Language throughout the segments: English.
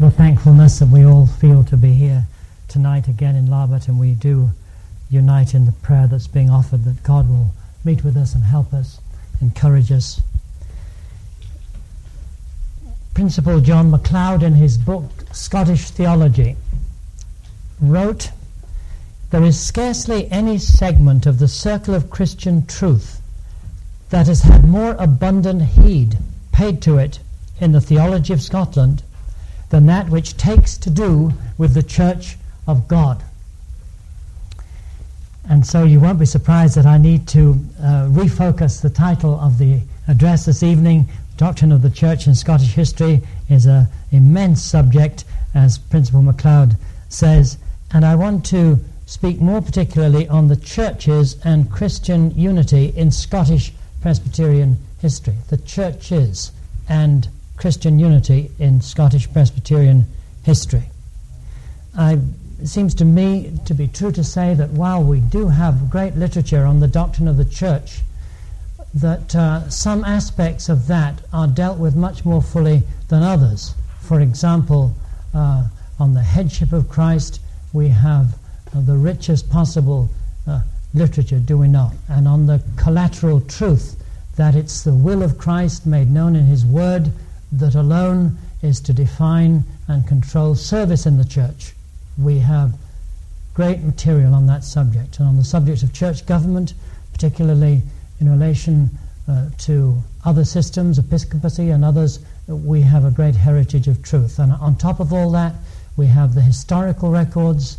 the thankfulness that we all feel to be here tonight again in Larbert, and we do unite in the prayer that's being offered that God will meet with us and help us, encourage us. Principal John MacLeod, in his book Scottish Theology, wrote There is scarcely any segment of the circle of Christian truth that has had more abundant heed paid to it in the theology of Scotland than that which takes to do with the Church of God. And so you won't be surprised that I need to uh, refocus the title of the address this evening. Doctrine of the Church in Scottish History is an immense subject, as Principal MacLeod says, and I want to speak more particularly on the churches and Christian unity in Scottish Presbyterian history. The churches and Christian unity in Scottish Presbyterian history. I, it seems to me to be true to say that while we do have great literature on the doctrine of the church, that uh, some aspects of that are dealt with much more fully than others. For example, uh, on the headship of Christ, we have uh, the richest possible uh, literature, do we not? And on the collateral truth that it's the will of Christ made known in His Word that alone is to define and control service in the church. We have great material on that subject. And on the subject of church government, particularly in relation uh, to other systems, episcopacy and others, we have a great heritage of truth. And on top of all that, we have the historical records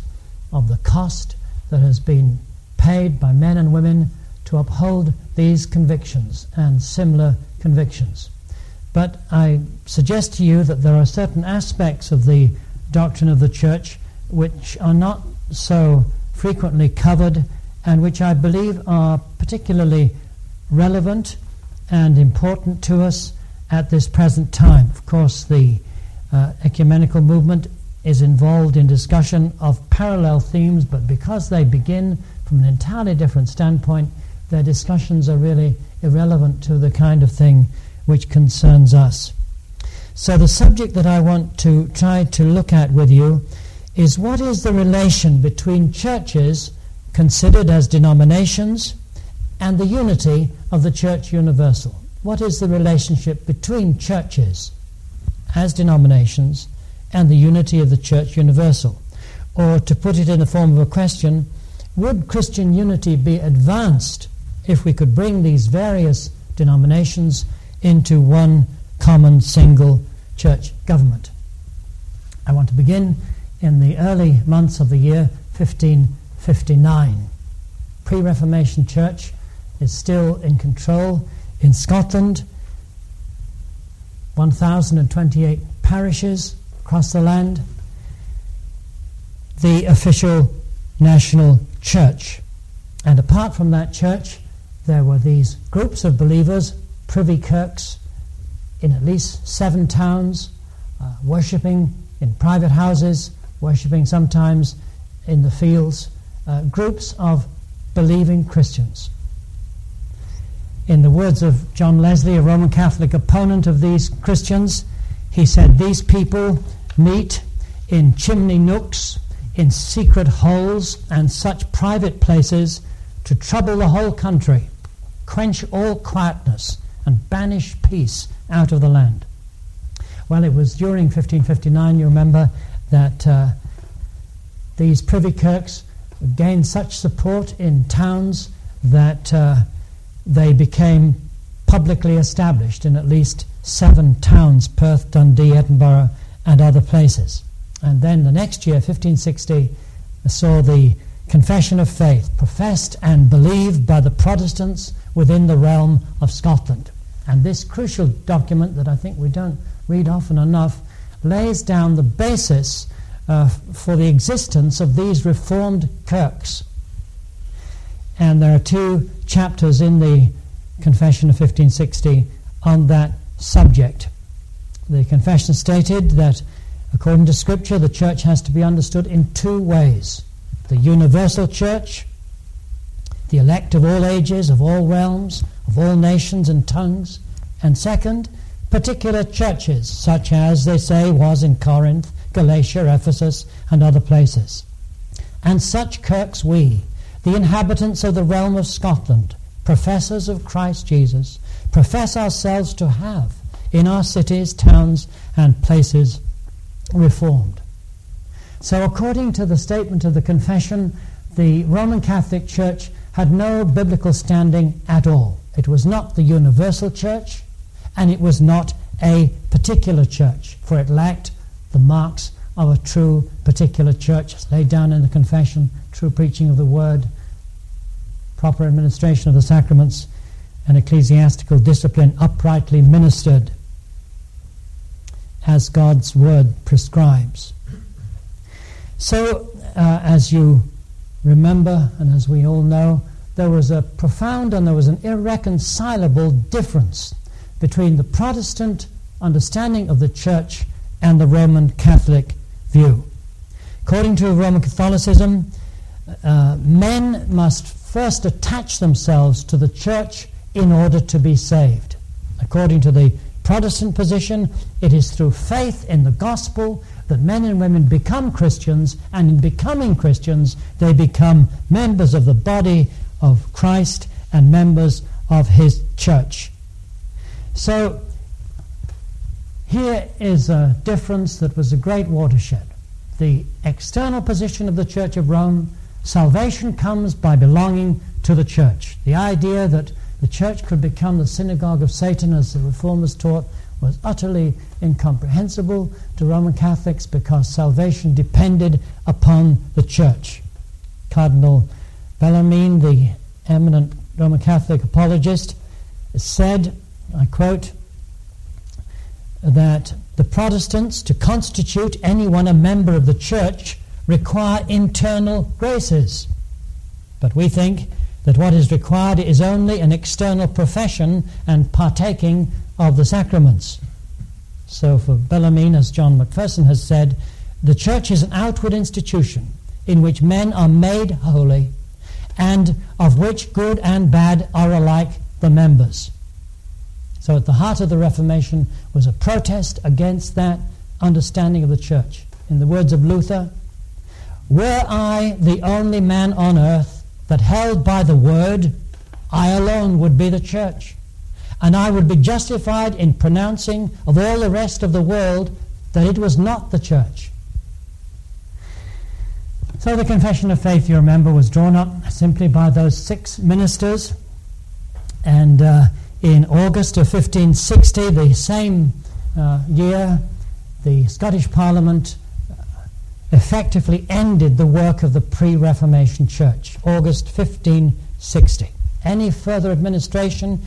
of the cost that has been paid by men and women to uphold these convictions and similar convictions. But I suggest to you that there are certain aspects of the doctrine of the church which are not so frequently covered and which I believe are particularly relevant and important to us at this present time. Of course, the uh, ecumenical movement is involved in discussion of parallel themes, but because they begin from an entirely different standpoint, their discussions are really irrelevant to the kind of thing which concerns us. So, the subject that I want to try to look at with you is what is the relation between churches considered as denominations and the unity of the Church Universal? What is the relationship between churches as denominations and the unity of the Church Universal? Or, to put it in the form of a question, would Christian unity be advanced if we could bring these various denominations into one common single church government. I want to begin in the early months of the year 1559. Pre Reformation Church is still in control in Scotland. 1,028 parishes across the land. The official national church. And apart from that church, there were these groups of believers privy kirks in at least seven towns, uh, worshipping in private houses, worshipping sometimes in the fields, uh, groups of believing Christians. In the words of John Leslie, a Roman Catholic opponent of these Christians, he said, These people meet in chimney nooks, in secret holes, and such private places to trouble the whole country, quench all quietness, and banish peace out of the land. Well, it was during 1559, you remember, that uh, these privy kirks gained such support in towns that uh, they became publicly established in at least seven towns Perth, Dundee, Edinburgh, and other places. And then the next year, 1560, saw the Confession of Faith professed and believed by the Protestants within the realm of Scotland. And this crucial document that I think we don't read often enough lays down the basis uh, for the existence of these reformed kirks. And there are two chapters in the Confession of 1560 on that subject. The confession stated that, according to Scripture, the church has to be understood in two ways the universal church, the elect of all ages, of all realms, of all nations and tongues, and second, particular churches, such as they say was in Corinth, Galatia, Ephesus, and other places. And such kirks we, the inhabitants of the realm of Scotland, professors of Christ Jesus, profess ourselves to have in our cities, towns, and places reformed. So, according to the statement of the confession, the Roman Catholic Church had no biblical standing at all. It was not the universal church, and it was not a particular church, for it lacked the marks of a true particular church, laid down in the confession, true preaching of the word, proper administration of the sacraments, and ecclesiastical discipline uprightly ministered as God's word prescribes. So, uh, as you remember, and as we all know, there was a profound and there was an irreconcilable difference between the Protestant understanding of the church and the Roman Catholic view. According to Roman Catholicism, uh, men must first attach themselves to the church in order to be saved. According to the Protestant position, it is through faith in the gospel that men and women become Christians, and in becoming Christians, they become members of the body of Christ and members of his church. So, here is a difference that was a great watershed. The external position of the Church of Rome, salvation comes by belonging to the church. The idea that the church could become the synagogue of Satan, as the reformers taught, was utterly incomprehensible to Roman Catholics because salvation depended upon the church. Cardinal Bellarmine, the eminent Roman Catholic apologist, said, I quote, that the Protestants, to constitute anyone a member of the church, require internal graces. But we think that what is required is only an external profession and partaking of the sacraments. So, for Bellarmine, as John Macpherson has said, the church is an outward institution in which men are made holy and of which good and bad are alike the members. So, at the heart of the Reformation was a protest against that understanding of the church. In the words of Luther, were I the only man on earth that held by the word, I alone would be the church and I would be justified in pronouncing of all the rest of the world that it was not the church. So the Confession of Faith, you remember, was drawn up simply by those six ministers. And uh, in August of 1560, the same uh, year, the Scottish Parliament uh, effectively ended the work of the pre Reformation Church, August 1560. Any further administration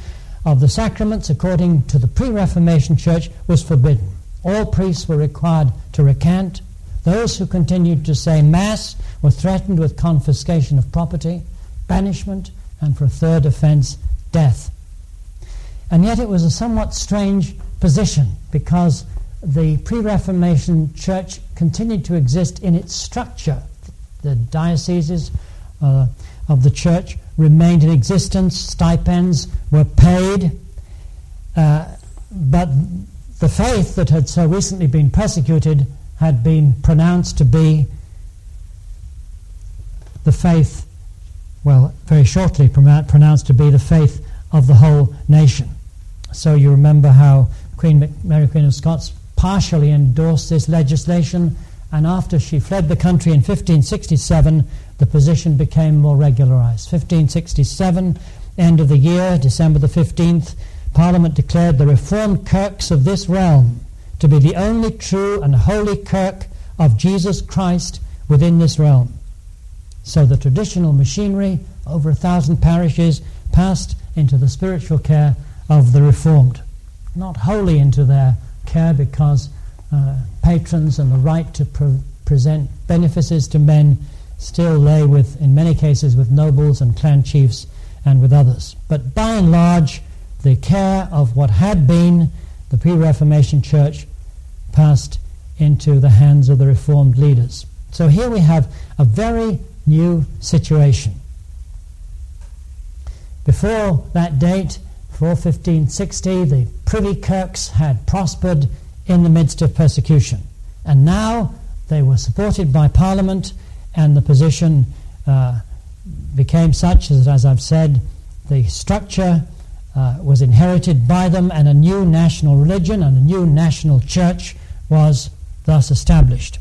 of the sacraments, according to the pre Reformation Church, was forbidden. All priests were required to recant. Those who continued to say Mass were threatened with confiscation of property, banishment, and for a third offense, death. And yet it was a somewhat strange position because the pre Reformation Church continued to exist in its structure. The dioceses uh, of the church remained in existence, stipends were paid, uh, but the faith that had so recently been persecuted had been pronounced to be the faith, well, very shortly pronounced to be the faith of the whole nation. So you remember how Queen Mary Queen of Scots partially endorsed this legislation, and after she fled the country in 1567, the position became more regularized. 1567, end of the year, December the 15th, Parliament declared the Reformed Kirks of this realm to be the only true and holy Kirk of Jesus Christ within this realm. So the traditional machinery, over a thousand parishes, passed into the spiritual care of the Reformed. Not wholly into their care because uh, patrons and the right to pre- present benefices to men still lay with, in many cases, with nobles and clan chiefs and with others. But by and large, the care of what had been the pre Reformation church passed into the hands of the Reformed leaders. So here we have a very new situation. Before that date, before 1560, the privy kirks had prospered in the midst of persecution. And now they were supported by Parliament, and the position uh, became such that, as I've said, the structure uh, was inherited by them, and a new national religion and a new national church was thus established.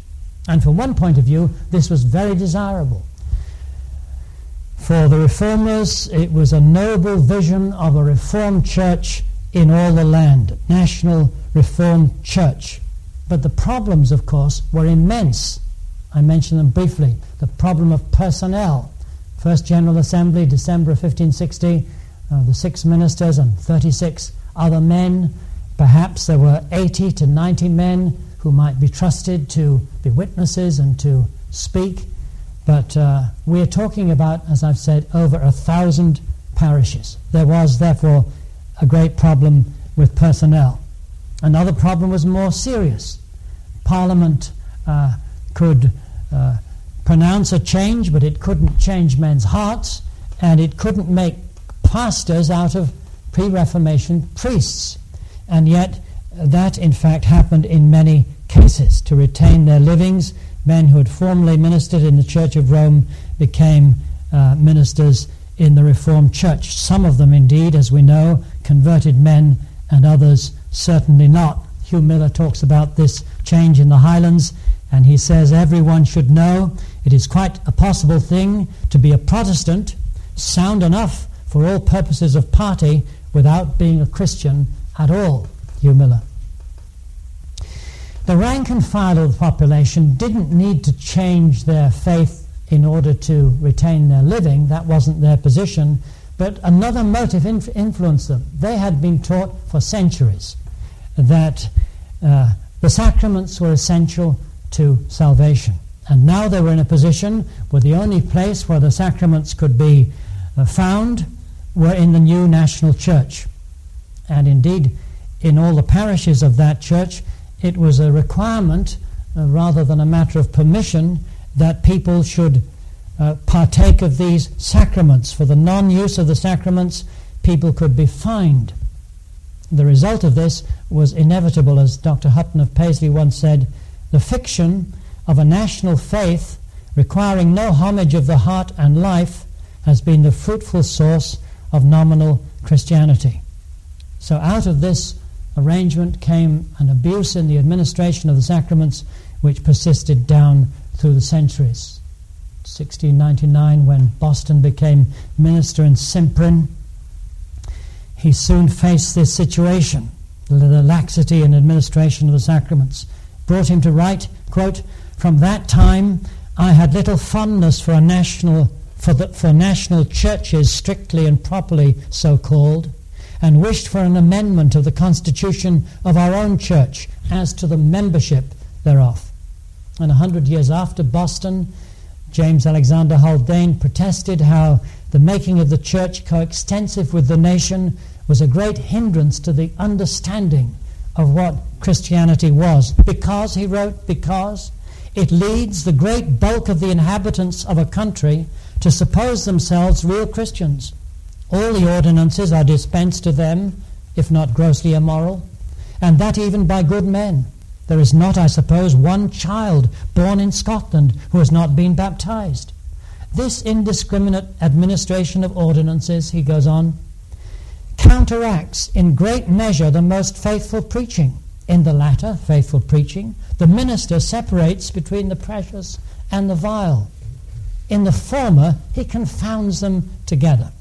And from one point of view, this was very desirable. For the reformers, it was a noble vision of a reformed church in all the land, national reformed church. But the problems, of course, were immense. I mentioned them briefly. The problem of personnel. First General Assembly, December of 1560, uh, the six ministers and 36 other men. Perhaps there were 80 to 90 men who might be trusted to be witnesses and to speak. But uh, we're talking about, as I've said, over a thousand parishes. There was, therefore, a great problem with personnel. Another problem was more serious. Parliament uh, could uh, pronounce a change, but it couldn't change men's hearts, and it couldn't make pastors out of pre Reformation priests. And yet, that in fact happened in many cases. To retain their livings, men who had formerly ministered in the Church of Rome became uh, ministers in the Reformed Church. Some of them, indeed, as we know, converted men, and others certainly not. Hugh Miller talks about this change in the Highlands, and he says everyone should know it is quite a possible thing to be a Protestant, sound enough for all purposes of party without being a Christian at all, Hugh Miller. The rank and file of the population didn't need to change their faith in order to retain their living. That wasn't their position. But another motive inf- influenced them. They had been taught for centuries that uh, the sacraments were essential to salvation. And now they were in a position where the only place where the sacraments could be uh, found were in the new national church. And indeed, in all the parishes of that church, it was a requirement uh, rather than a matter of permission that people should uh, partake of these sacraments. For the non use of the sacraments, people could be fined. The result of this was inevitable, as Dr. Hutton of Paisley once said the fiction of a national faith requiring no homage of the heart and life has been the fruitful source of nominal Christianity. So, out of this arrangement came an abuse in the administration of the sacraments which persisted down through the centuries. 1699, when Boston became minister in Simprin, he soon faced this situation. The laxity in administration of the sacraments brought him to write, quote, From that time I had little fondness for national for, the, for national churches strictly and properly so called, and wished for an amendment of the constitution of our own church as to the membership thereof. And a hundred years after Boston, James Alexander Haldane protested how the making of the church coextensive with the nation was a great hindrance to the understanding of what Christianity was. Because, he wrote, because it leads the great bulk of the inhabitants of a country to suppose themselves real Christians. All the ordinances are dispensed to them, if not grossly immoral, and that even by good men. There is not, I suppose, one child born in Scotland who has not been baptized. This indiscriminate administration of ordinances, he goes on, counteracts in great measure the most faithful preaching. In the latter, faithful preaching, the minister separates between the precious and the vile. In the former, he confounds them together.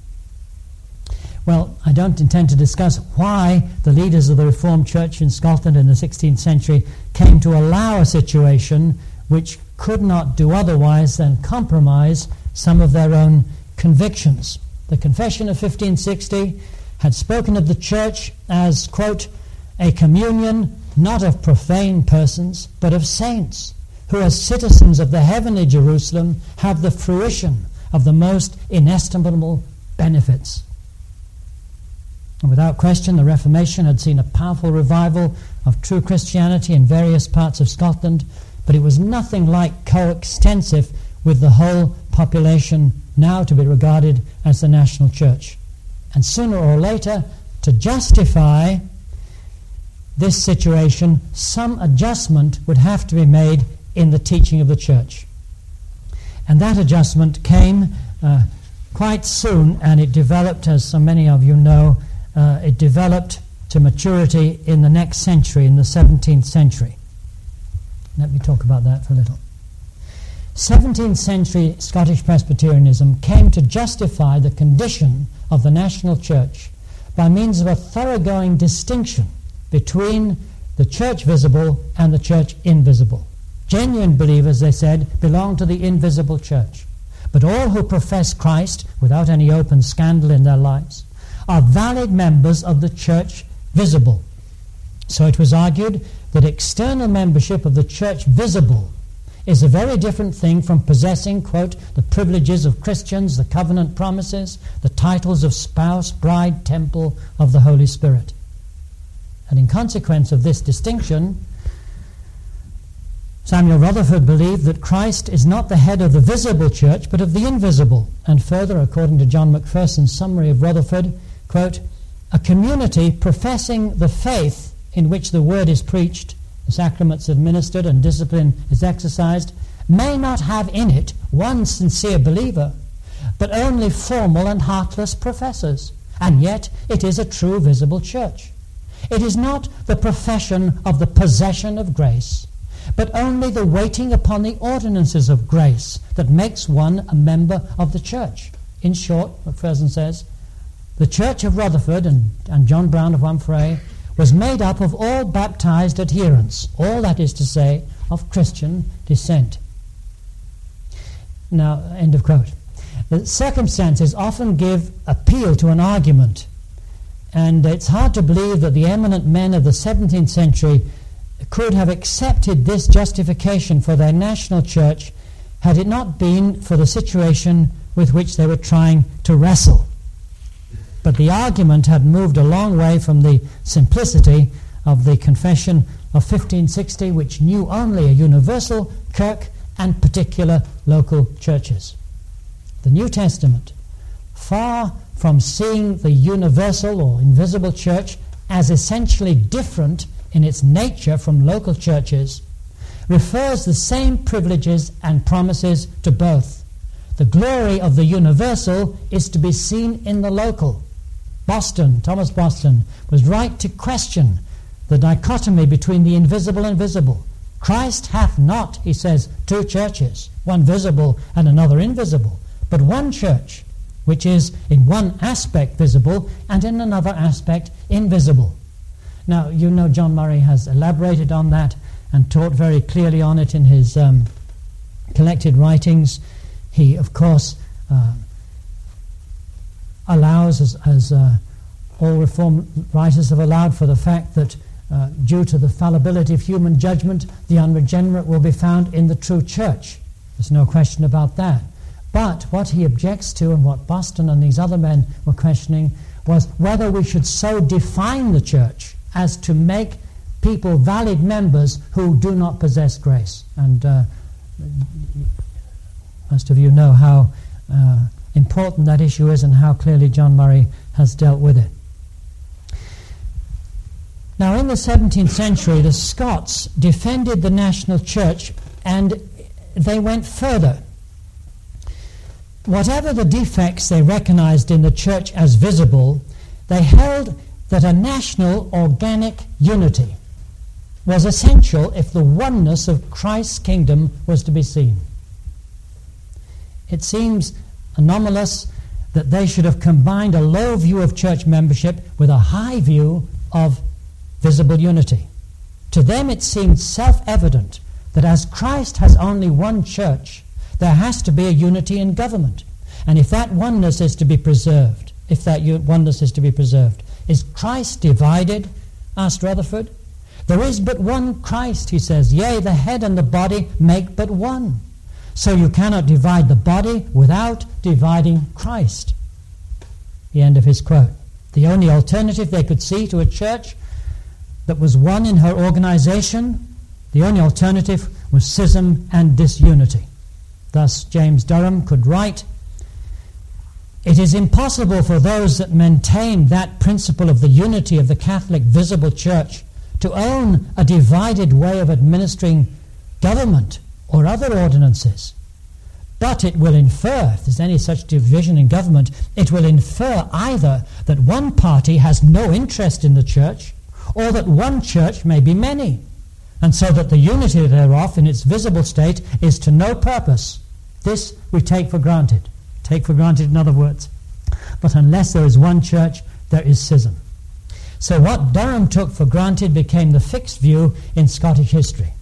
Well, I don't intend to discuss why the leaders of the Reformed Church in Scotland in the 16th century came to allow a situation which could not do otherwise than compromise some of their own convictions. The Confession of 1560 had spoken of the church as, quote, a communion not of profane persons, but of saints who, as citizens of the heavenly Jerusalem, have the fruition of the most inestimable benefits. And without question, the Reformation had seen a powerful revival of true Christianity in various parts of Scotland, but it was nothing like coextensive with the whole population now to be regarded as the national church. And sooner or later, to justify this situation, some adjustment would have to be made in the teaching of the church. And that adjustment came uh, quite soon, and it developed, as so many of you know, uh, it developed to maturity in the next century, in the 17th century. Let me talk about that for a little. 17th century Scottish Presbyterianism came to justify the condition of the national church by means of a thoroughgoing distinction between the church visible and the church invisible. Genuine believers, they said, belong to the invisible church. But all who profess Christ without any open scandal in their lives are valid members of the church visible. So it was argued that external membership of the church visible is a very different thing from possessing, quote, the privileges of Christians, the covenant promises, the titles of spouse, bride, temple of the Holy Spirit. And in consequence of this distinction, Samuel Rutherford believed that Christ is not the head of the visible church, but of the invisible. And further, according to John Macpherson's summary of Rutherford, quote, a community professing the faith in which the word is preached the sacraments administered and discipline is exercised, may not have in it one sincere believer, but only formal and heartless professors. And yet it is a true visible church. It is not the profession of the possession of grace, but only the waiting upon the ordinances of grace that makes one a member of the church. In short, Macpherson says, the Church of Rutherford and, and John Brown of Wamphray was made up of all baptized adherents, all that is to say, of Christian descent. Now, end of quote. The circumstances often give appeal to an argument, and it's hard to believe that the eminent men of the 17th century could have accepted this justification for their national church had it not been for the situation with which they were trying to wrestle. But the argument had moved a long way from the simplicity of the Confession of 1560, which knew only a universal kirk and particular local churches. The New Testament, far from seeing the universal or invisible church as essentially different in its nature from local churches, refers the same privileges and promises to both. The glory of the universal is to be seen in the local. Boston, Thomas Boston, was right to question the dichotomy between the invisible and visible. Christ hath not, he says, two churches, one visible and another invisible, but one church, which is in one aspect visible and in another aspect invisible. Now, you know John Murray has elaborated on that and taught very clearly on it in his um, collected writings. He, of course, uh, allows, as, as uh, all reform writers have allowed, for the fact that uh, due to the fallibility of human judgment, the unregenerate will be found in the true church. There's no question about that. But what he objects to, and what Boston and these other men were questioning, was whether we should so define the church as to make people valid members who do not possess grace. And uh, most of you know how uh, important that issue is and how clearly John Murray has dealt with it. Now, in the 17th century, the Scots defended the national church and they went further. Whatever the defects they recognized in the church as visible, they held that a national organic unity was essential if the oneness of Christ's kingdom was to be seen. It seems anomalous that they should have combined a low view of church membership with a high view of visible unity. To them, it seemed self evident that as Christ has only one church, there has to be a unity in government. And if that oneness is to be preserved, if that oneness is to be preserved, is Christ divided? asked Rutherford. There is but one Christ, he says. Yea, the head and the body make but one. So you cannot divide the body without dividing Christ. The end of his quote. The only alternative they could see to a church that was one in her organization, the only alternative was schism and disunity. Thus, James Durham could write It is impossible for those that maintain that principle of the unity of the Catholic visible church to own a divided way of administering government or other ordinances. But it will infer, if there's any such division in government, it will infer either that one party has no interest in the church or that one church may be many, and so that the unity thereof in its visible state is to no purpose. This we take for granted. Take for granted, in other words. But unless there is one church, there is schism. So what Durham took for granted became the fixed view in Scottish history.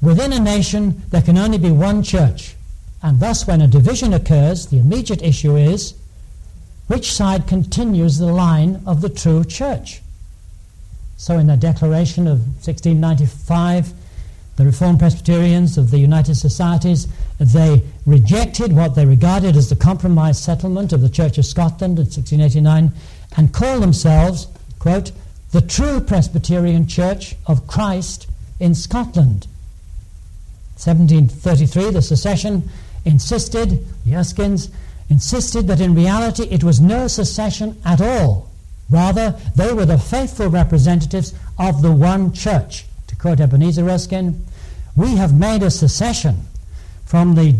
Within a nation, there can only be one church, and thus when a division occurs, the immediate issue is which side continues the line of the true church. So in the Declaration of 1695, the Reformed Presbyterians of the United Societies, they rejected what they regarded as the compromise settlement of the Church of Scotland in 1689 and called themselves, quote, the true Presbyterian Church of Christ in Scotland. 1733, the secession insisted, the Erskines insisted that in reality it was no secession at all. Rather, they were the faithful representatives of the one church. To quote Ebenezer Erskine, we have made a secession from the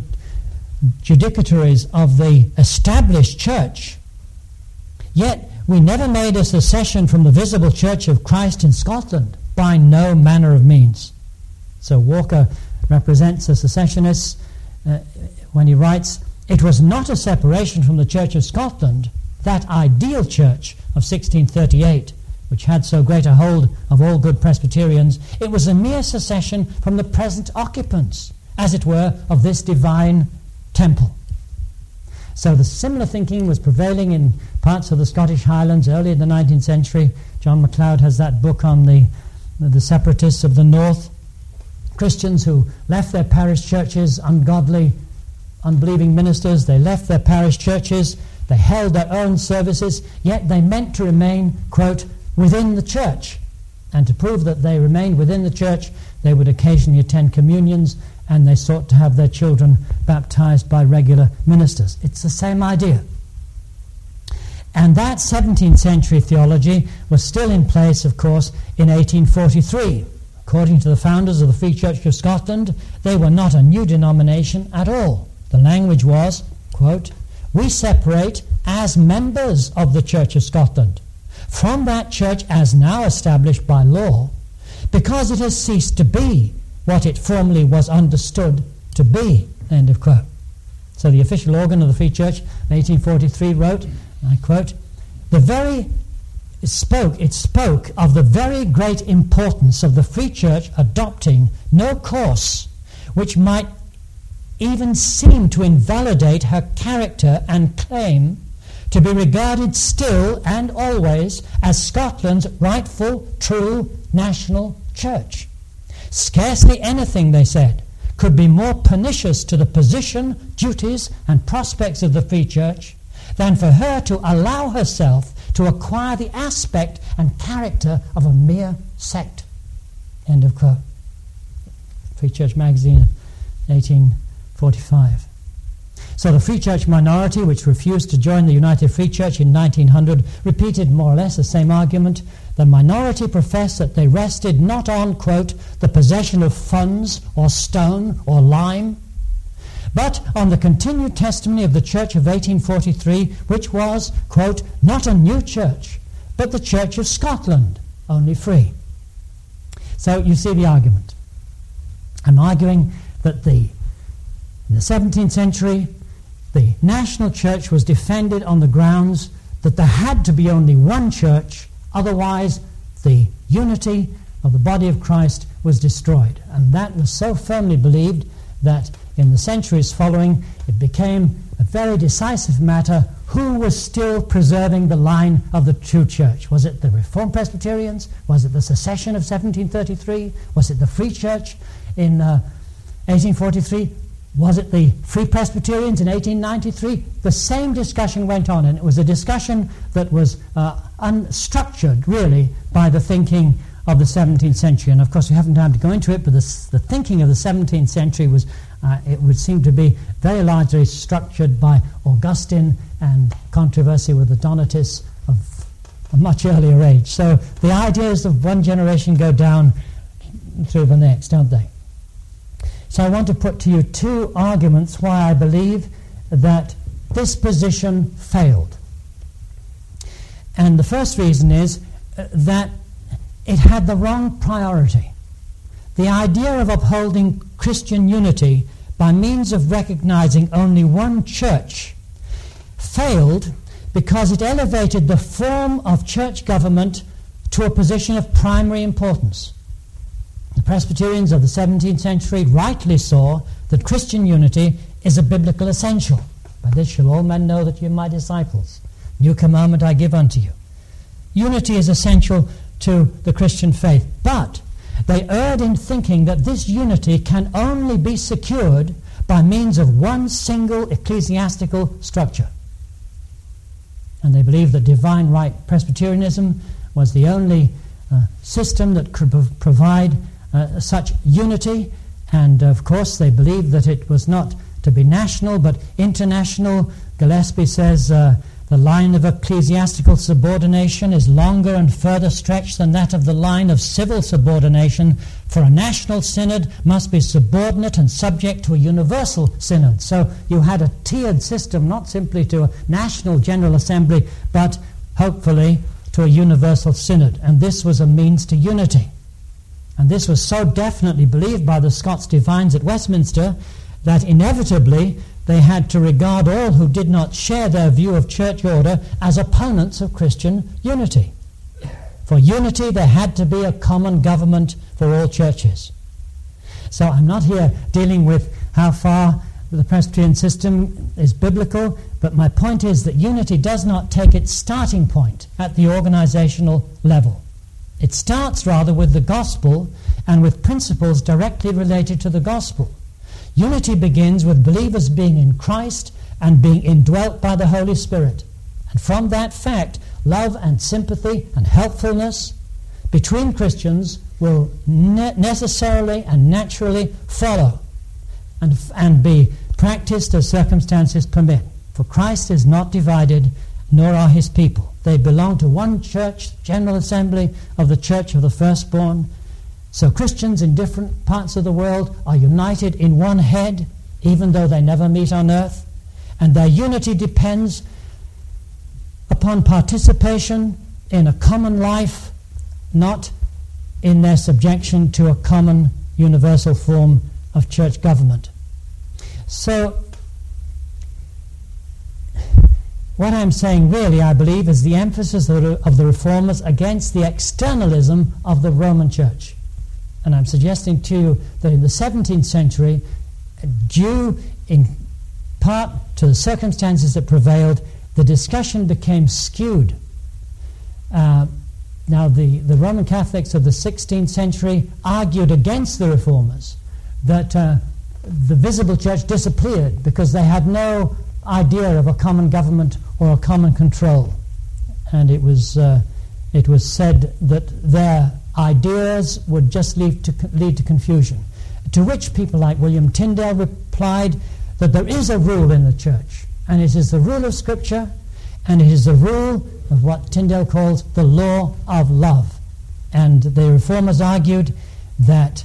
judicatories of the established church, yet we never made a secession from the visible church of Christ in Scotland by no manner of means. So Walker represents the secessionists uh, when he writes, It was not a separation from the Church of Scotland, that ideal church of 1638, which had so great a hold of all good Presbyterians, it was a mere secession from the present occupants, as it were, of this divine temple. So the similar thinking was prevailing in parts of the Scottish Highlands early in the 19th century. John MacLeod has that book on the, the separatists of the north. Christians who left their parish churches, ungodly, unbelieving ministers, they left their parish churches, they held their own services, yet they meant to remain, quote, within the church. And to prove that they remained within the church, they would occasionally attend communions and they sought to have their children baptized by regular ministers. It's the same idea. And that 17th century theology was still in place, of course, in 1843. According to the founders of the Free Church of Scotland, they were not a new denomination at all. The language was, quote, We separate as members of the Church of Scotland from that church as now established by law, because it has ceased to be what it formerly was understood to be. End of quote. So the official organ of the Free Church, in 1843, wrote, I quote, the very it spoke, it spoke of the very great importance of the Free Church adopting no course which might even seem to invalidate her character and claim to be regarded still and always as Scotland's rightful, true national church. Scarcely anything, they said, could be more pernicious to the position, duties, and prospects of the Free Church than for her to allow herself to acquire the aspect and character of a mere sect. End of quote. Free Church Magazine, 1845. So the Free Church minority, which refused to join the United Free Church in 1900, repeated more or less the same argument. The minority professed that they rested not on, quote, the possession of funds or stone or lime, but on the continued testimony of the Church of 1843, which was, quote, not a new church, but the Church of Scotland, only free. So you see the argument. I'm arguing that the, in the 17th century, the national church was defended on the grounds that there had to be only one church, otherwise, the unity of the body of Christ was destroyed. And that was so firmly believed that in the centuries following, it became a very decisive matter who was still preserving the line of the true church. Was it the Reformed Presbyterians? Was it the secession of 1733? Was it the Free Church in uh, 1843? Was it the Free Presbyterians in 1893? The same discussion went on, and it was a discussion that was uh, unstructured, really, by the thinking of the 17th century. And of course, we haven't time to go into it, but the, the thinking of the 17th century was, uh, it would seem to be very largely structured by Augustine and controversy with the Donatists of a much earlier age. So the ideas of one generation go down through the next, don't they? So I want to put to you two arguments why I believe that this position failed. And the first reason is uh, that it had the wrong priority. The idea of upholding Christian unity by means of recognizing only one church failed because it elevated the form of church government to a position of primary importance. The Presbyterians of the 17th century rightly saw that Christian unity is a biblical essential. By this shall all men know that you are my disciples. New commandment I give unto you. Unity is essential to the Christian faith, but they erred in thinking that this unity can only be secured by means of one single ecclesiastical structure. And they believed that divine right Presbyterianism was the only uh, system that could provide uh, such unity. And of course, they believed that it was not to be national but international. Gillespie says uh, the line of ecclesiastical subordination is longer and further stretched than that of the line of civil subordination, for a national synod must be subordinate and subject to a universal synod. So you had a tiered system, not simply to a national general assembly, but hopefully to a universal synod. And this was a means to unity. And this was so definitely believed by the Scots divines at Westminster that inevitably they had to regard all who did not share their view of church order as opponents of Christian unity. For unity, there had to be a common government for all churches. So I'm not here dealing with how far the Presbyterian system is biblical, but my point is that unity does not take its starting point at the organizational level. It starts rather with the gospel and with principles directly related to the gospel. Unity begins with believers being in Christ and being indwelt by the Holy Spirit. And from that fact, love and sympathy and helpfulness between Christians will ne- necessarily and naturally follow and, and be practiced as circumstances permit. For Christ is not divided, nor are his people. They belong to one church, General Assembly of the Church of the Firstborn, so Christians in different parts of the world are united in one head, even though they never meet on earth. And their unity depends upon participation in a common life, not in their subjection to a common universal form of church government. So, what I'm saying really, I believe, is the emphasis of the reformers against the externalism of the Roman Church. And I'm suggesting to you that in the 17th century, due in part to the circumstances that prevailed, the discussion became skewed. Uh, now, the, the Roman Catholics of the 16th century argued against the reformers that uh, the visible church disappeared because they had no idea of a common government or a common control. And it was, uh, it was said that their ideas would just lead to, lead to confusion. To which people like William Tyndale replied that there is a rule in the church, and it is the rule of Scripture, and it is the rule of what Tyndale calls the law of love. And the reformers argued that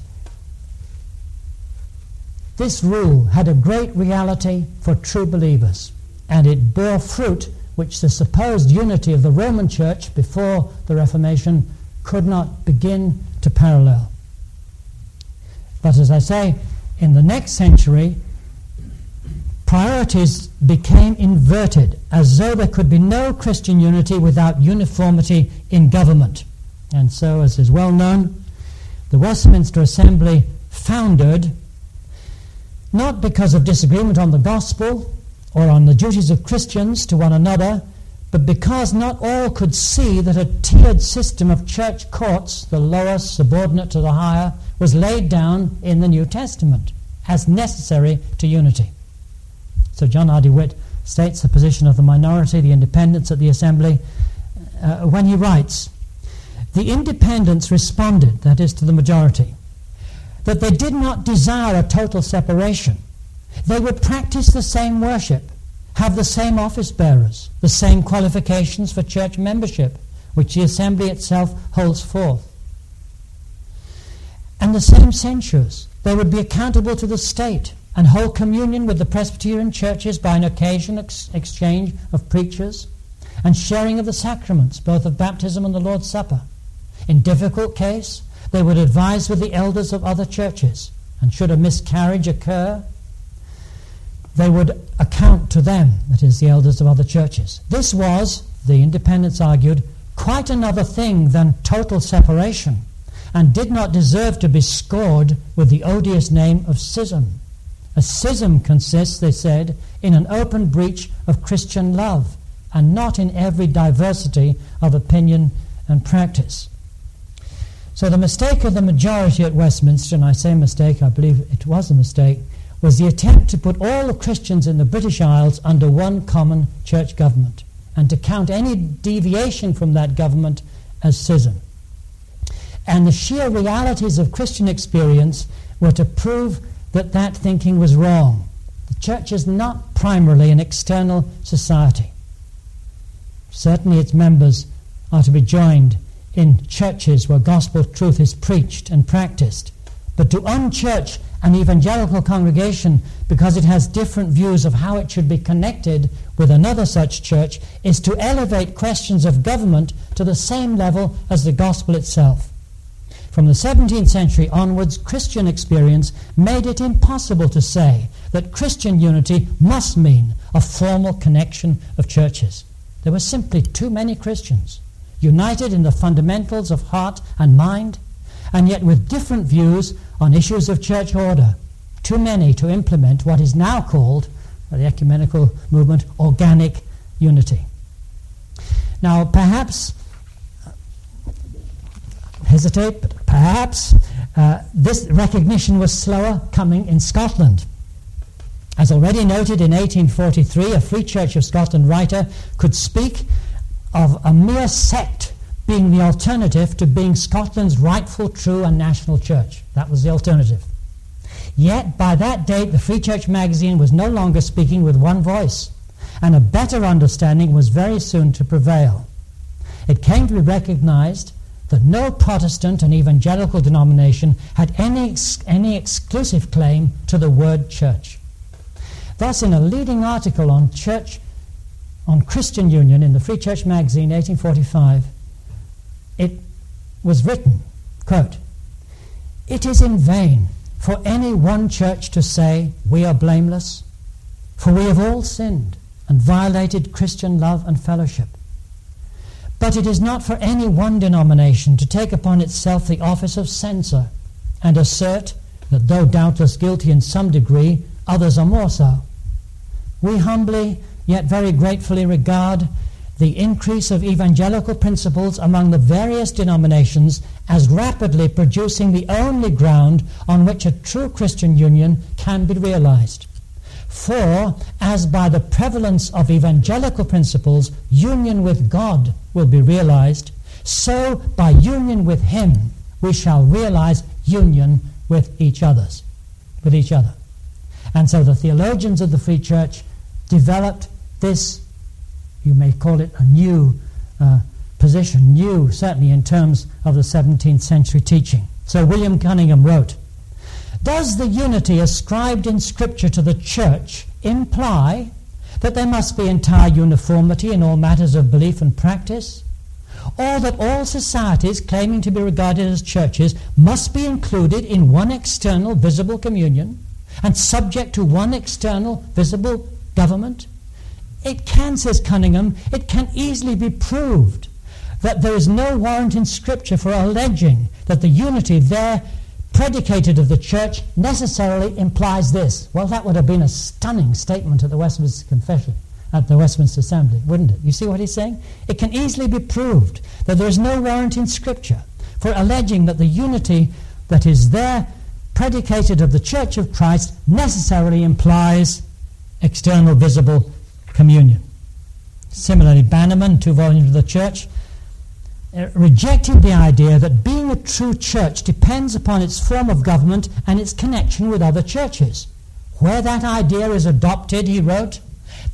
this rule had a great reality for true believers, and it bore fruit which the supposed unity of the Roman Church before the Reformation could not begin to parallel. But as I say, in the next century, priorities became inverted, as though there could be no Christian unity without uniformity in government. And so, as is well known, the Westminster Assembly foundered not because of disagreement on the gospel or on the duties of Christians to one another, but because not all could see that a tiered system of church courts, the lower subordinate to the higher, was laid down in the New Testament as necessary to unity. So John R. DeWitt states the position of the minority, the independents at the assembly, uh, when he writes, the independents responded, that is, to the majority, that they did not desire a total separation. They would practice the same worship, have the same office bearers, the same qualifications for church membership, which the assembly itself holds forth, and the same censures. They would be accountable to the state and hold communion with the Presbyterian churches by an occasional ex- exchange of preachers and sharing of the sacraments, both of baptism and the Lord's Supper. In difficult case, they would advise with the elders of other churches, and should a miscarriage occur, they would account to them, that is, the elders of other churches. This was, the independents argued, quite another thing than total separation, and did not deserve to be scored with the odious name of schism. A schism consists, they said, in an open breach of Christian love, and not in every diversity of opinion and practice. So the mistake of the majority at Westminster, and I say mistake, I believe it was a mistake, was the attempt to put all the Christians in the British Isles under one common church government and to count any deviation from that government as schism. And the sheer realities of Christian experience were to prove that that thinking was wrong. The church is not primarily an external society. Certainly, its members are to be joined in churches where gospel truth is preached and practiced. But to unchurch an evangelical congregation because it has different views of how it should be connected with another such church is to elevate questions of government to the same level as the gospel itself. From the 17th century onwards, Christian experience made it impossible to say that Christian unity must mean a formal connection of churches. There were simply too many Christians united in the fundamentals of heart and mind, and yet with different views on issues of church order. Too many to implement what is now called, by the ecumenical movement, organic unity. Now, perhaps, hesitate, but perhaps uh, this recognition was slower coming in Scotland. As already noted in 1843, a Free Church of Scotland writer could speak of a mere sect being the alternative to being Scotland's rightful, true, and national church. That was the alternative. Yet, by that date, the Free Church magazine was no longer speaking with one voice, and a better understanding was very soon to prevail. It came to be recognized that no Protestant and evangelical denomination had any, ex- any exclusive claim to the word church. Thus, in a leading article on church on Christian Union in the Free Church magazine, 1845, it was written, quote, It is in vain for any one church to say, We are blameless, for we have all sinned and violated Christian love and fellowship. But it is not for any one denomination to take upon itself the office of censor and assert that though doubtless guilty in some degree, others are more so. We humbly yet very gratefully regard the increase of evangelical principles among the various denominations as rapidly producing the only ground on which a true Christian union can be realized. For, as by the prevalence of evangelical principles, union with God will be realized, so by union with Him we shall realize union with each others, with each other. And so the theologians of the Free Church developed this, you may call it a new uh, position, new certainly in terms of the 17th century teaching. So William Cunningham wrote Does the unity ascribed in Scripture to the church imply that there must be entire uniformity in all matters of belief and practice? Or that all societies claiming to be regarded as churches must be included in one external visible communion and subject to one external visible government? It can, says Cunningham, it can easily be proved that there is no warrant in Scripture for alleging that the unity there predicated of the church necessarily implies this. Well, that would have been a stunning statement at the Westminster Confession, at the Westminster Assembly, wouldn't it? You see what he's saying? It can easily be proved that there is no warrant in Scripture for alleging that the unity that is there predicated of the Church of Christ necessarily implies external visible communion. Similarly, Bannerman, two volumes of the church, uh, rejected the idea that being a true church depends upon its form of government and its connection with other churches. Where that idea is adopted, he wrote,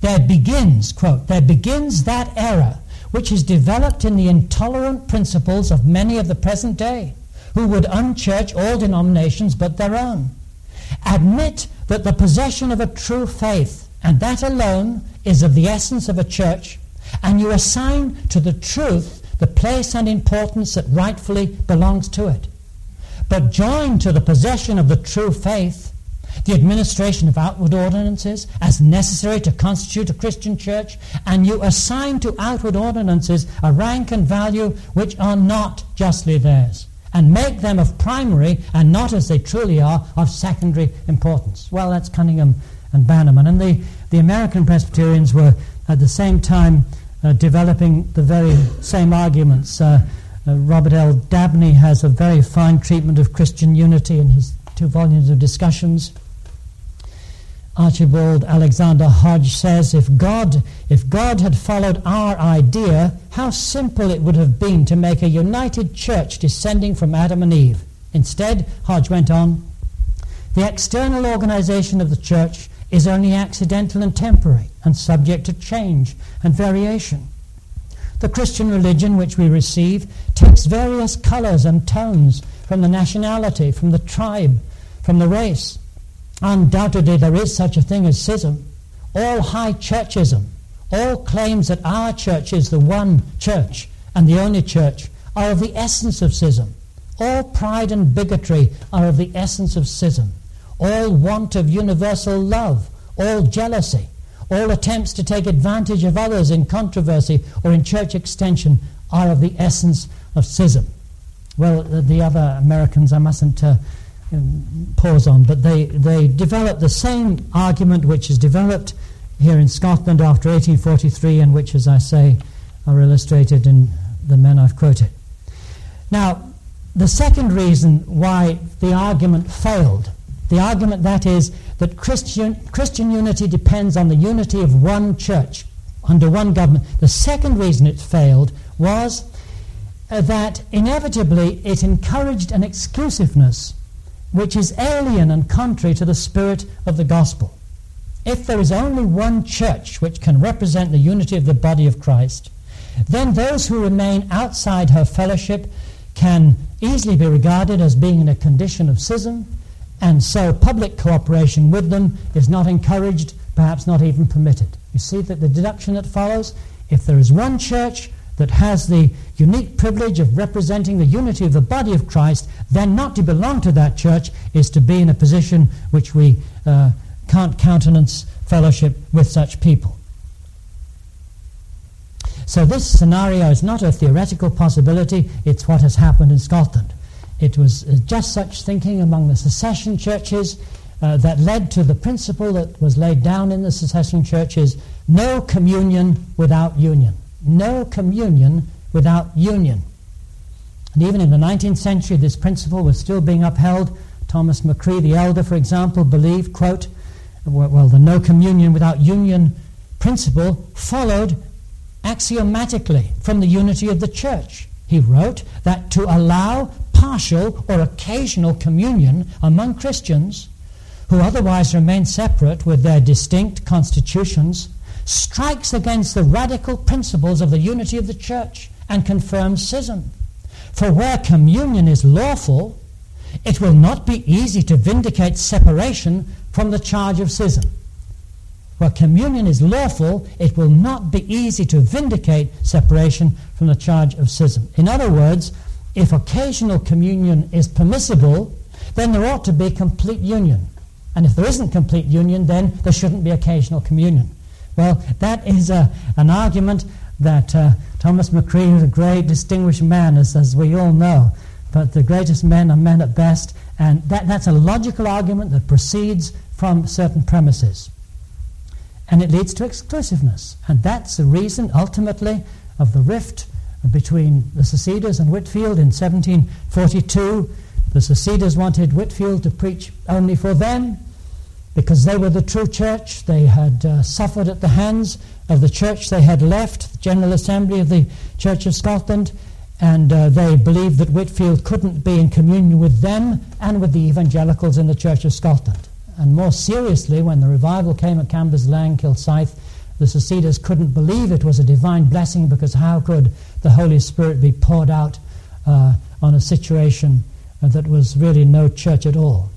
there begins, quote, there begins that error which is developed in the intolerant principles of many of the present day, who would unchurch all denominations but their own. Admit that the possession of a true faith, and that alone, is of the essence of a church, and you assign to the truth the place and importance that rightfully belongs to it. But joined to the possession of the true faith, the administration of outward ordinances as necessary to constitute a Christian church, and you assign to outward ordinances a rank and value which are not justly theirs, and make them of primary and not as they truly are of secondary importance. Well, that's Cunningham and Bannerman. And the, the American Presbyterians were at the same time uh, developing the very same arguments. Uh, uh, Robert L. Dabney has a very fine treatment of Christian unity in his two volumes of discussions. Archibald Alexander Hodge says, if God, if God had followed our idea, how simple it would have been to make a united church descending from Adam and Eve. Instead, Hodge went on, the external organization of the church is only accidental and temporary and subject to change and variation. The Christian religion which we receive takes various colors and tones from the nationality, from the tribe, from the race. Undoubtedly, there is such a thing as schism. All high churchism, all claims that our church is the one church and the only church are of the essence of schism. All pride and bigotry are of the essence of schism all want of universal love, all jealousy, all attempts to take advantage of others in controversy or in church extension are of the essence of schism. Well, the other Americans I mustn't uh, um, pause on, but they, they developed the same argument which is developed here in Scotland after 1843 and which, as I say, are illustrated in the men I've quoted. Now, the second reason why the argument failed the argument that is that Christian, Christian unity depends on the unity of one church under one government. The second reason it failed was uh, that inevitably it encouraged an exclusiveness which is alien and contrary to the spirit of the gospel. If there is only one church which can represent the unity of the body of Christ, then those who remain outside her fellowship can easily be regarded as being in a condition of schism and so public cooperation with them is not encouraged, perhaps not even permitted. You see that the deduction that follows? If there is one church that has the unique privilege of representing the unity of the body of Christ, then not to belong to that church is to be in a position which we uh, can't countenance fellowship with such people. So this scenario is not a theoretical possibility, it's what has happened in Scotland. It was uh, just such thinking among the secession churches uh, that led to the principle that was laid down in the secession churches no communion without union. No communion without union. And even in the 19th century, this principle was still being upheld. Thomas McCrie, the elder, for example, believed, quote, well, the no communion without union principle followed axiomatically from the unity of the church. He wrote that to allow partial or occasional communion among Christians who otherwise remain separate with their distinct constitutions strikes against the radical principles of the unity of the church and confirms schism. For where communion is lawful, it will not be easy to vindicate separation from the charge of schism. Where communion is lawful, it will not be easy to vindicate separation from the charge of schism. In other words, if occasional communion is permissible, then there ought to be complete union. And if there isn't complete union, then there shouldn't be occasional communion. Well, that is a, an argument that uh, Thomas McCrie is a great, distinguished man, as, as we all know. But the greatest men are men at best, and that, that's a logical argument that proceeds from certain premises. And it leads to exclusiveness. And that's the reason, ultimately, of the rift between the Seceders and Whitefield in 1742. The Seceders wanted Whitefield to preach only for them because they were the true church. They had uh, suffered at the hands of the church they had left, the General Assembly of the Church of Scotland, and uh, they believed that Whitefield couldn't be in communion with them and with the evangelicals in the Church of Scotland. And more seriously, when the revival came at Cambers Cambuslang, Kilsyth, the Seceders couldn't believe it was a divine blessing because how could the Holy Spirit be poured out uh, on a situation that was really no church at all?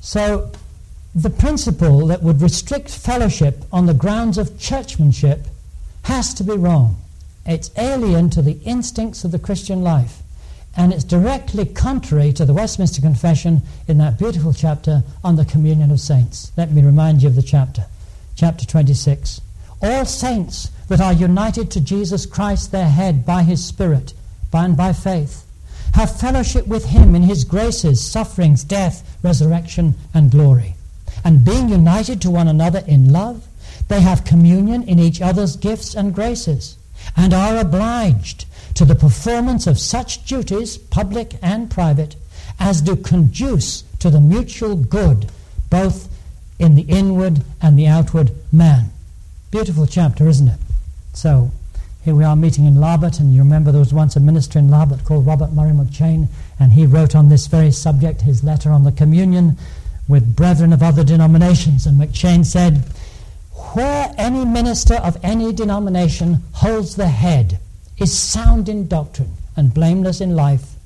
So, the principle that would restrict fellowship on the grounds of churchmanship has to be wrong. It's alien to the instincts of the Christian life. And it's directly contrary to the Westminster Confession in that beautiful chapter on the communion of saints. Let me remind you of the chapter. Chapter 26. All saints that are united to Jesus Christ, their head, by his Spirit, by and by faith, have fellowship with him in his graces, sufferings, death, resurrection, and glory. And being united to one another in love, they have communion in each other's gifts and graces, and are obliged to the performance of such duties, public and private, as do conduce to the mutual good, both in the inward and the outward man. Beautiful chapter, isn't it? So, here we are meeting in Larbert, and you remember there was once a minister in Larbert called Robert Murray McCheyne, and he wrote on this very subject his letter on the communion with brethren of other denominations. And McCheyne said, Where any minister of any denomination holds the head, is sound in doctrine and blameless in life,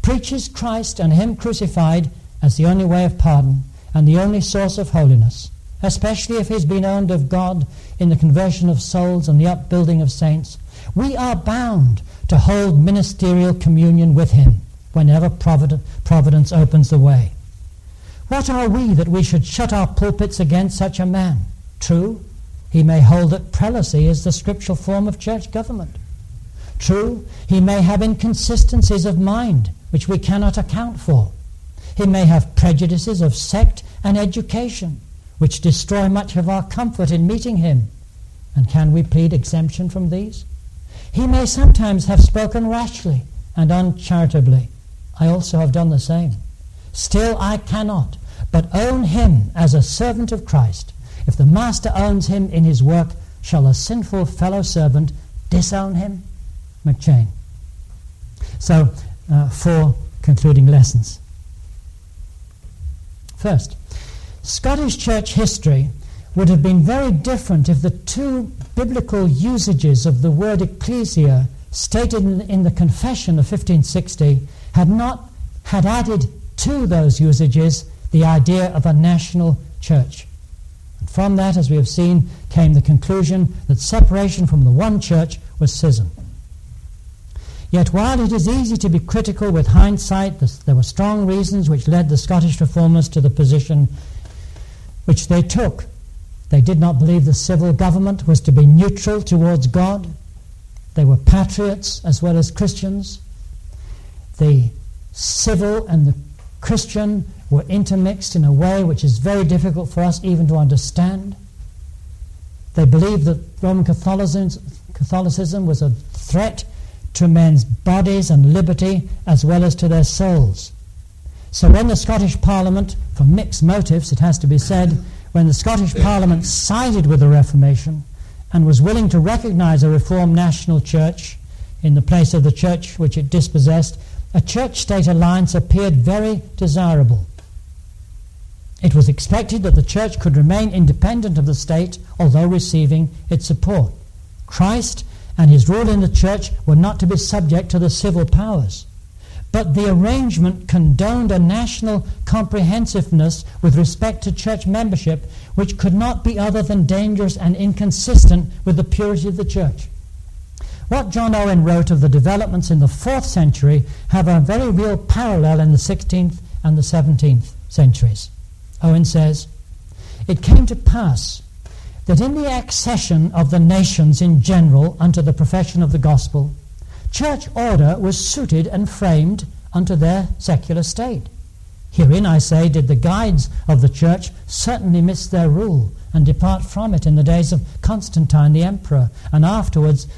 preaches Christ and Him crucified as the only way of pardon and the only source of holiness, especially if he's been owned of God in the conversion of souls and the upbuilding of saints, we are bound to hold ministerial communion with him whenever providence opens the way. What are we that we should shut our pulpits against such a man? True, he may hold that prelacy is the scriptural form of church government. True, he may have inconsistencies of mind which we cannot account for. He may have prejudices of sect and education which destroy much of our comfort in meeting him. And can we plead exemption from these? He may sometimes have spoken rashly and uncharitably. I also have done the same. Still, I cannot but own him as a servant of Christ. If the master owns him in his work, shall a sinful fellow servant disown him? McCheyne. So, uh, four concluding lessons. First, Scottish church history would have been very different if the two biblical usages of the word ecclesia stated in, in the confession of 1560 had not had added to those usages the idea of a national church. And from that, as we have seen, came the conclusion that separation from the one church was schism. Yet while it is easy to be critical with hindsight, there were strong reasons which led the Scottish reformers to the position which they took. They did not believe the civil government was to be neutral towards God. They were patriots as well as Christians. The civil and the Christian were intermixed in a way which is very difficult for us even to understand. They believed that Roman Catholicism, was a threat to men's bodies and liberty as well as to their souls. So when the Scottish Parliament, for mixed motives it has to be said, when the Scottish Parliament sided with the Reformation and was willing to recognize a Reformed national church in the place of the church which it dispossessed, a church state alliance appeared very desirable. It was expected that the church could remain independent of the state, although receiving its support. Christ and his rule in the church were not to be subject to the civil powers. But the arrangement condoned a national comprehensiveness with respect to church membership which could not be other than dangerous and inconsistent with the purity of the church. What John Owen wrote of the developments in the 4th century have a very real parallel in the 16th and the 17th centuries. Owen says, It came to pass that in the accession of the nations in general unto the profession of the gospel, church order was suited and framed unto their secular state. Herein, I say, did the guides of the church certainly miss their rule and depart from it in the days of Constantine the emperor, and afterwards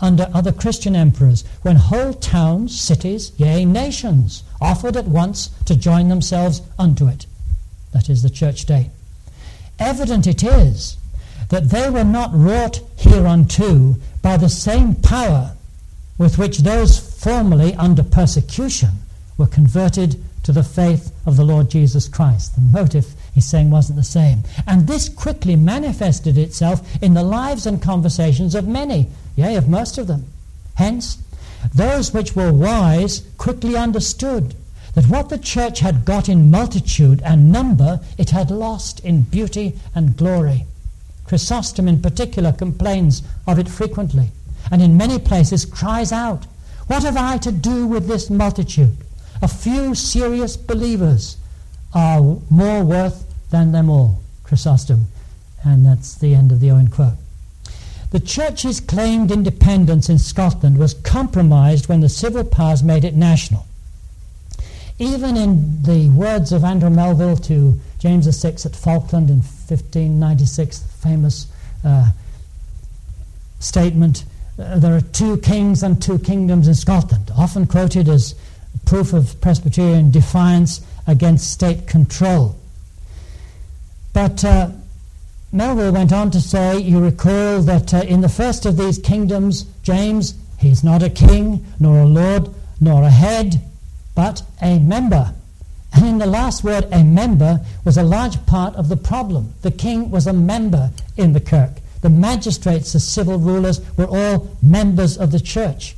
under other Christian emperors, when whole towns, cities, yea, nations offered at once to join themselves unto it. That is the church state. Evident it is that they were not wrought hereunto by the same power with which those formerly under persecution were converted to the faith of the Lord Jesus Christ. The motive, he's saying, wasn't the same. And this quickly manifested itself in the lives and conversations of many, yea, of most of them. Hence, those which were wise quickly understood that what the church had got in multitude and number, it had lost in beauty and glory. Chrysostom, in particular, complains of it frequently, and in many places cries out, What have I to do with this multitude? A few serious believers are more worth than them all. Chrysostom. And that's the end of the Owen quote. The church's claimed independence in Scotland was compromised when the civil powers made it national. Even in the words of Andrew Melville to James VI at Falkland in 1596, the famous uh, statement, there are two kings and two kingdoms in Scotland, often quoted as proof of Presbyterian defiance against state control. But uh, Melville went on to say, you recall that uh, in the first of these kingdoms, James, he's not a king, nor a lord, nor a head, but a member. And in the last word, a member was a large part of the problem. The king was a member in the kirk. The magistrates, the civil rulers, were all members of the church.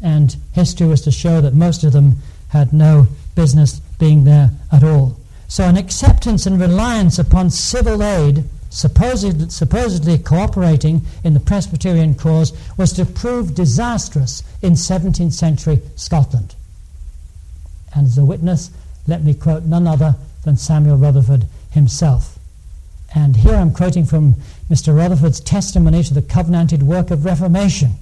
And history was to show that most of them had no business being there at all. So, an acceptance and reliance upon civil aid, supposed, supposedly cooperating in the Presbyterian cause, was to prove disastrous in 17th century Scotland. And as a witness, let me quote none other than Samuel Rutherford himself. And here I'm quoting from Mr. Rutherford's testimony to the covenanted work of Reformation,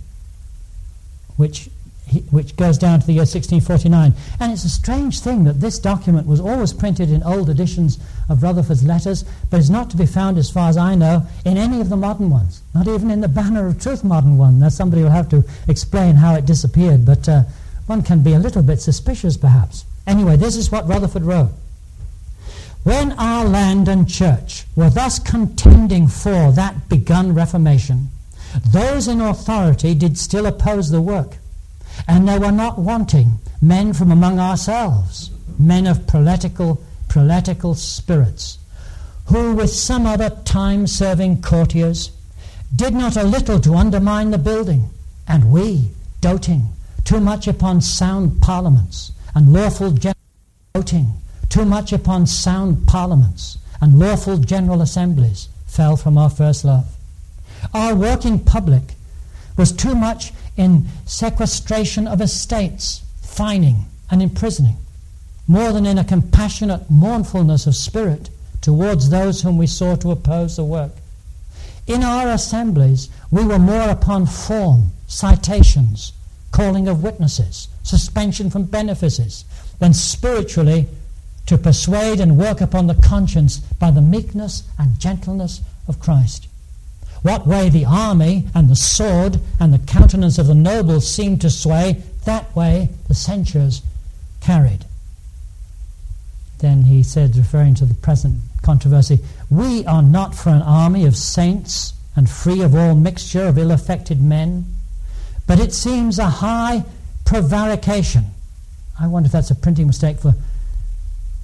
which, he, which goes down to the year 1649. And it's a strange thing that this document was always printed in old editions of Rutherford's letters, but is not to be found, as far as I know, in any of the modern ones, not even in the Banner of Truth modern one. That somebody will have to explain how it disappeared, but uh, one can be a little bit suspicious, perhaps. Anyway, this is what Rutherford wrote. When our land and church were thus contending for that begun Reformation, those in authority did still oppose the work, and there were not wanting men from among ourselves, men of prelatical, prelatical spirits, who with some other time-serving courtiers did not a little to undermine the building, and we, doting too much upon sound parliaments and lawful voting, too much upon sound parliaments and lawful general assemblies, fell from our first love. Our working public was too much in sequestration of estates, fining, and imprisoning, more than in a compassionate mournfulness of spirit towards those whom we saw to oppose the work. In our assemblies, we were more upon form, citations, calling of witnesses, suspension from benefices, than spiritually to persuade and work upon the conscience by the meekness and gentleness of Christ. What way the army and the sword and the countenance of the nobles seemed to sway, that way the censures carried. Then he said, referring to the present controversy, We are not for an army of saints and free of all mixture of ill affected men but it seems a high prevarication. I wonder if that's a printing mistake for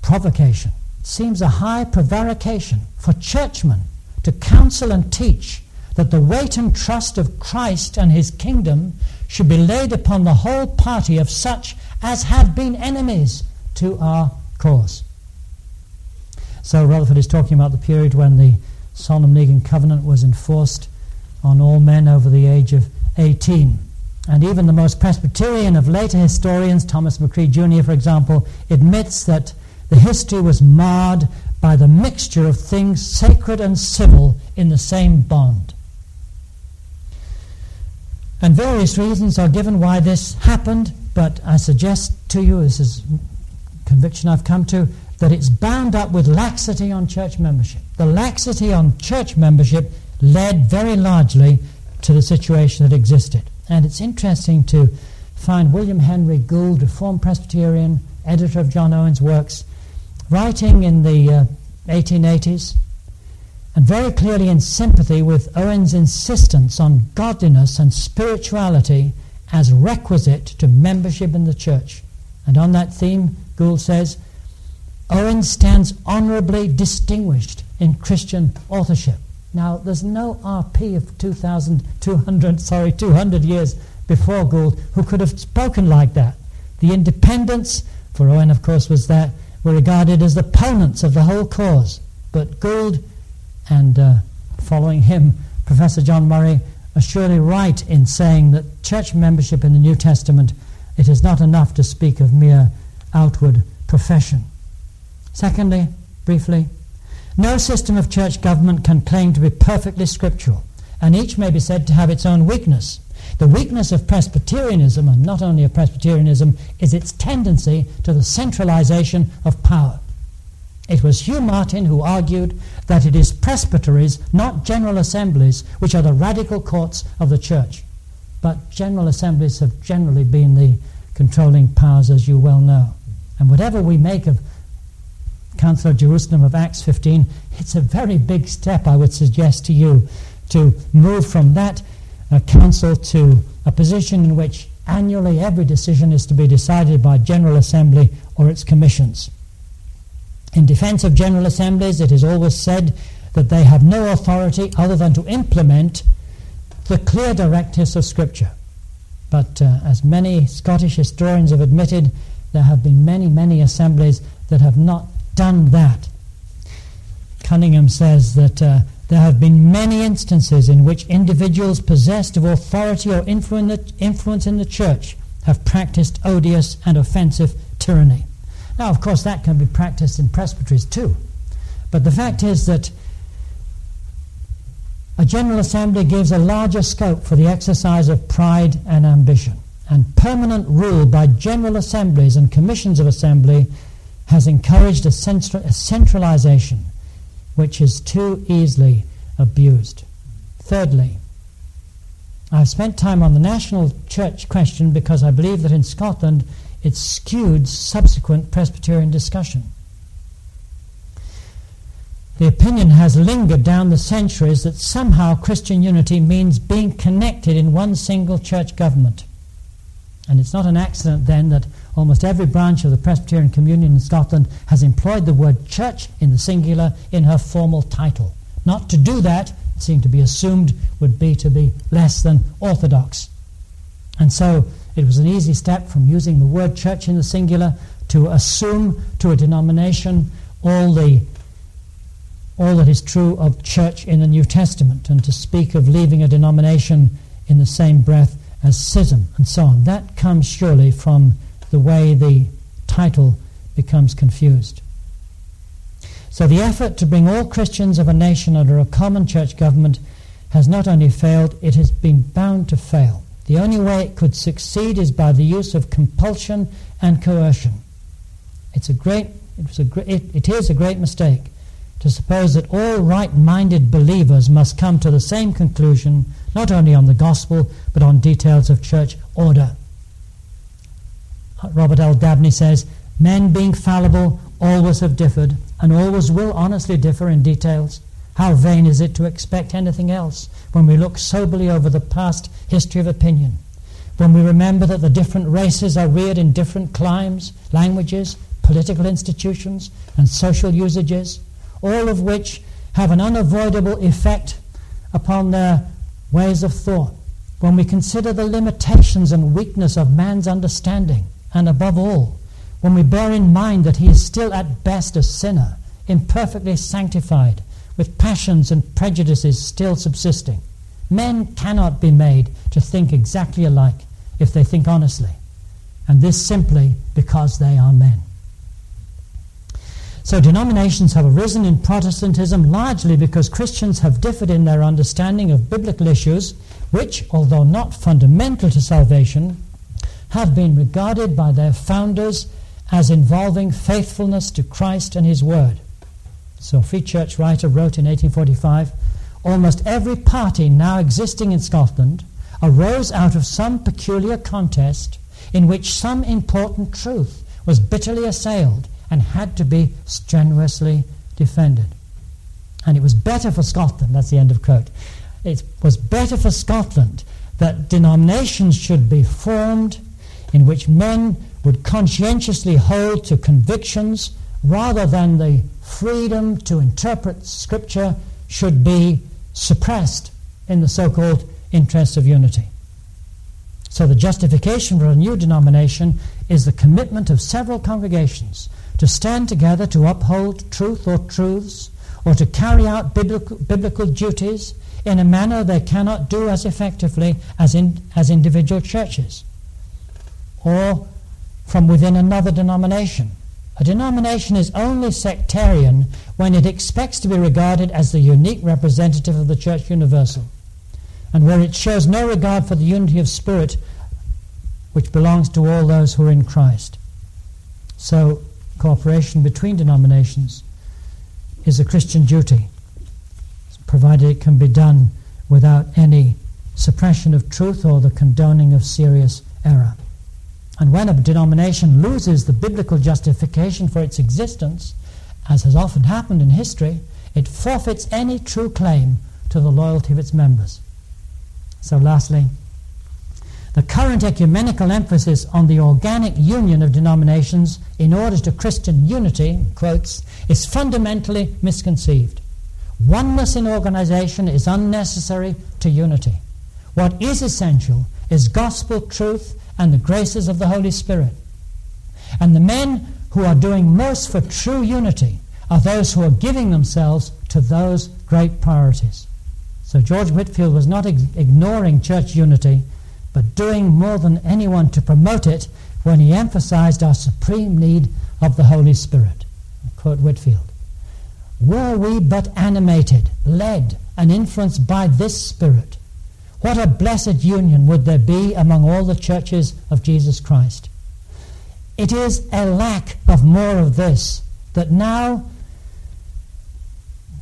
provocation. It seems a high prevarication for churchmen to counsel and teach that the weight and trust of Christ and his kingdom should be laid upon the whole party of such as have been enemies to our cause. So Rutherford is talking about the period when the Solemn League and Covenant was enforced on all men over the age of 18. And even the most Presbyterian of later historians, Thomas McCrie Jr., for example, admits that the history was marred by the mixture of things sacred and civil in the same bond. And various reasons are given why this happened, but I suggest to you, this is conviction I've come to, that it's bound up with laxity on church membership. The laxity on church membership led very largely to the situation that existed. And it's interesting to find William Henry Goold, Reformed Presbyterian, editor of John Owen's works, writing in the uh, 1880s and very clearly in sympathy with Owen's insistence on godliness and spirituality as requisite to membership in the church. And on that theme, Goold says, Owen stands honourably distinguished in Christian authorship. Now, there's no RP of 2,200, sorry, 200 years before Goold who could have spoken like that. The independents, for Owen, of course, was that, were regarded as opponents of the whole cause. But Goold and uh, following him, Professor John Murray, are surely right in saying that church membership in the New Testament, it is not enough to speak of mere outward profession. Secondly, briefly, no system of church government can claim to be perfectly scriptural, and each may be said to have its own weakness. The weakness of Presbyterianism, and not only of Presbyterianism, is its tendency to the centralization of power. It was Hugh Martin who argued that it is presbyteries, not general assemblies, which are the radical courts of the church. But general assemblies have generally been the controlling powers, as you well know. And whatever we make of Council of Jerusalem of Acts 15, it's a very big step, I would suggest to you, to move from that uh, council to a position in which annually every decision is to be decided by General Assembly or its commissions. In defense of General Assemblies, it is always said that they have no authority other than to implement the clear directives of Scripture. But uh, as many Scottish historians have admitted, there have been many, many assemblies that have not done that. Cunningham says that uh, there have been many instances in which individuals possessed of authority or influence in the church have practiced odious and offensive tyranny. Now, of course, that can be practiced in presbyteries too. But the fact is that a General Assembly gives a larger scope for the exercise of pride and ambition. And permanent rule by General Assemblies and Commissions of Assembly has encouraged a, a centralization which is too easily abused. Thirdly, I've spent time on the national church question because I believe that in Scotland it skewed subsequent Presbyterian discussion. The opinion has lingered down the centuries that somehow Christian unity means being connected in one single church government. And it's not an accident then that almost every branch of the Presbyterian communion in Scotland has employed the word church in the singular in her formal title. Not to do that, seemed to be assumed, would be to be less than orthodox. And so it was an easy step from using the word church in the singular to assume to a denomination all the all that is true of church in the New Testament and to speak of leaving a denomination in the same breath as schism and so on. That comes surely from the way the title becomes confused. So the effort to bring all Christians of a nation under a common church government has not only failed, it has been bound to fail. The only way it could succeed is by the use of compulsion and coercion. It's a great, it, was a, it, it is a great mistake to suppose that all right minded believers must come to the same conclusion, not only on the gospel, but on details of church order. Robert L. Dabney says, Men being fallible always have differed, and always will honestly differ in details. How vain is it to expect anything else when we look soberly over the past history of opinion, when we remember that the different races are reared in different climes, languages, political institutions, and social usages, all of which have an unavoidable effect upon their ways of thought, when we consider the limitations and weakness of man's understanding, and above all, when we bear in mind that he is still at best a sinner, imperfectly sanctified, with passions and prejudices still subsisting. Men cannot be made to think exactly alike if they think honestly, and this simply because they are men. So, denominations have arisen in Protestantism largely because Christians have differed in their understanding of biblical issues, which, although not fundamental to salvation, have been regarded by their founders as involving faithfulness to Christ and His Word. So, Free Church writer wrote in 1845 almost every party now existing in Scotland arose out of some peculiar contest in which some important truth was bitterly assailed and had to be strenuously defended. And it was better for Scotland, that's the end of quote. It was better for Scotland that denominations should be formed in which men would conscientiously hold to convictions rather than the freedom to interpret Scripture should be suppressed in the so called interests of unity. So, the justification for a new denomination is the commitment of several congregations to stand together to uphold truth or truths or to carry out biblical, biblical duties in a manner they cannot do as effectively as, in, as individual churches or from within another denomination. A denomination is only sectarian when it expects to be regarded as the unique representative of the Church Universal, and where it shows no regard for the unity of spirit which belongs to all those who are in Christ. So, cooperation between denominations is a Christian duty, provided it can be done without any suppression of truth or the condoning of serious error. And when a denomination loses the biblical justification for its existence, as has often happened in history, it forfeits any true claim to the loyalty of its members. So, lastly, the current ecumenical emphasis on the organic union of denominations in order to Christian unity, quotes, is fundamentally misconceived. Oneness in organization is unnecessary to unity. What is essential is gospel truth and the graces of the Holy Spirit. And the men who are doing most for true unity are those who are giving themselves to those great priorities. So George Whitefield was not ig- ignoring church unity, but doing more than anyone to promote it when he emphasized our supreme need of the Holy Spirit. Quote Whitefield Were we but animated, led, and influenced by this Spirit, what a blessed union would there be among all the churches of Jesus Christ. It is a lack of more of this that now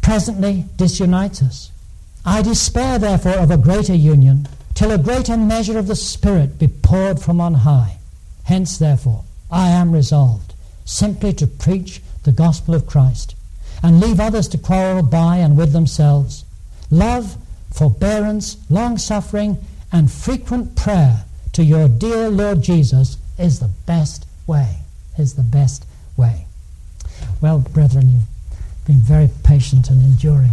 presently disunites us. I despair, therefore, of a greater union, till a greater measure of the Spirit be poured from on high. Hence, therefore, I am resolved simply to preach the gospel of Christ, and leave others to quarrel by and with themselves. Love forbearance, long suffering, and frequent prayer to your dear Lord Jesus is the best way. Is the best way. Well, brethren, you've been very patient and enduring.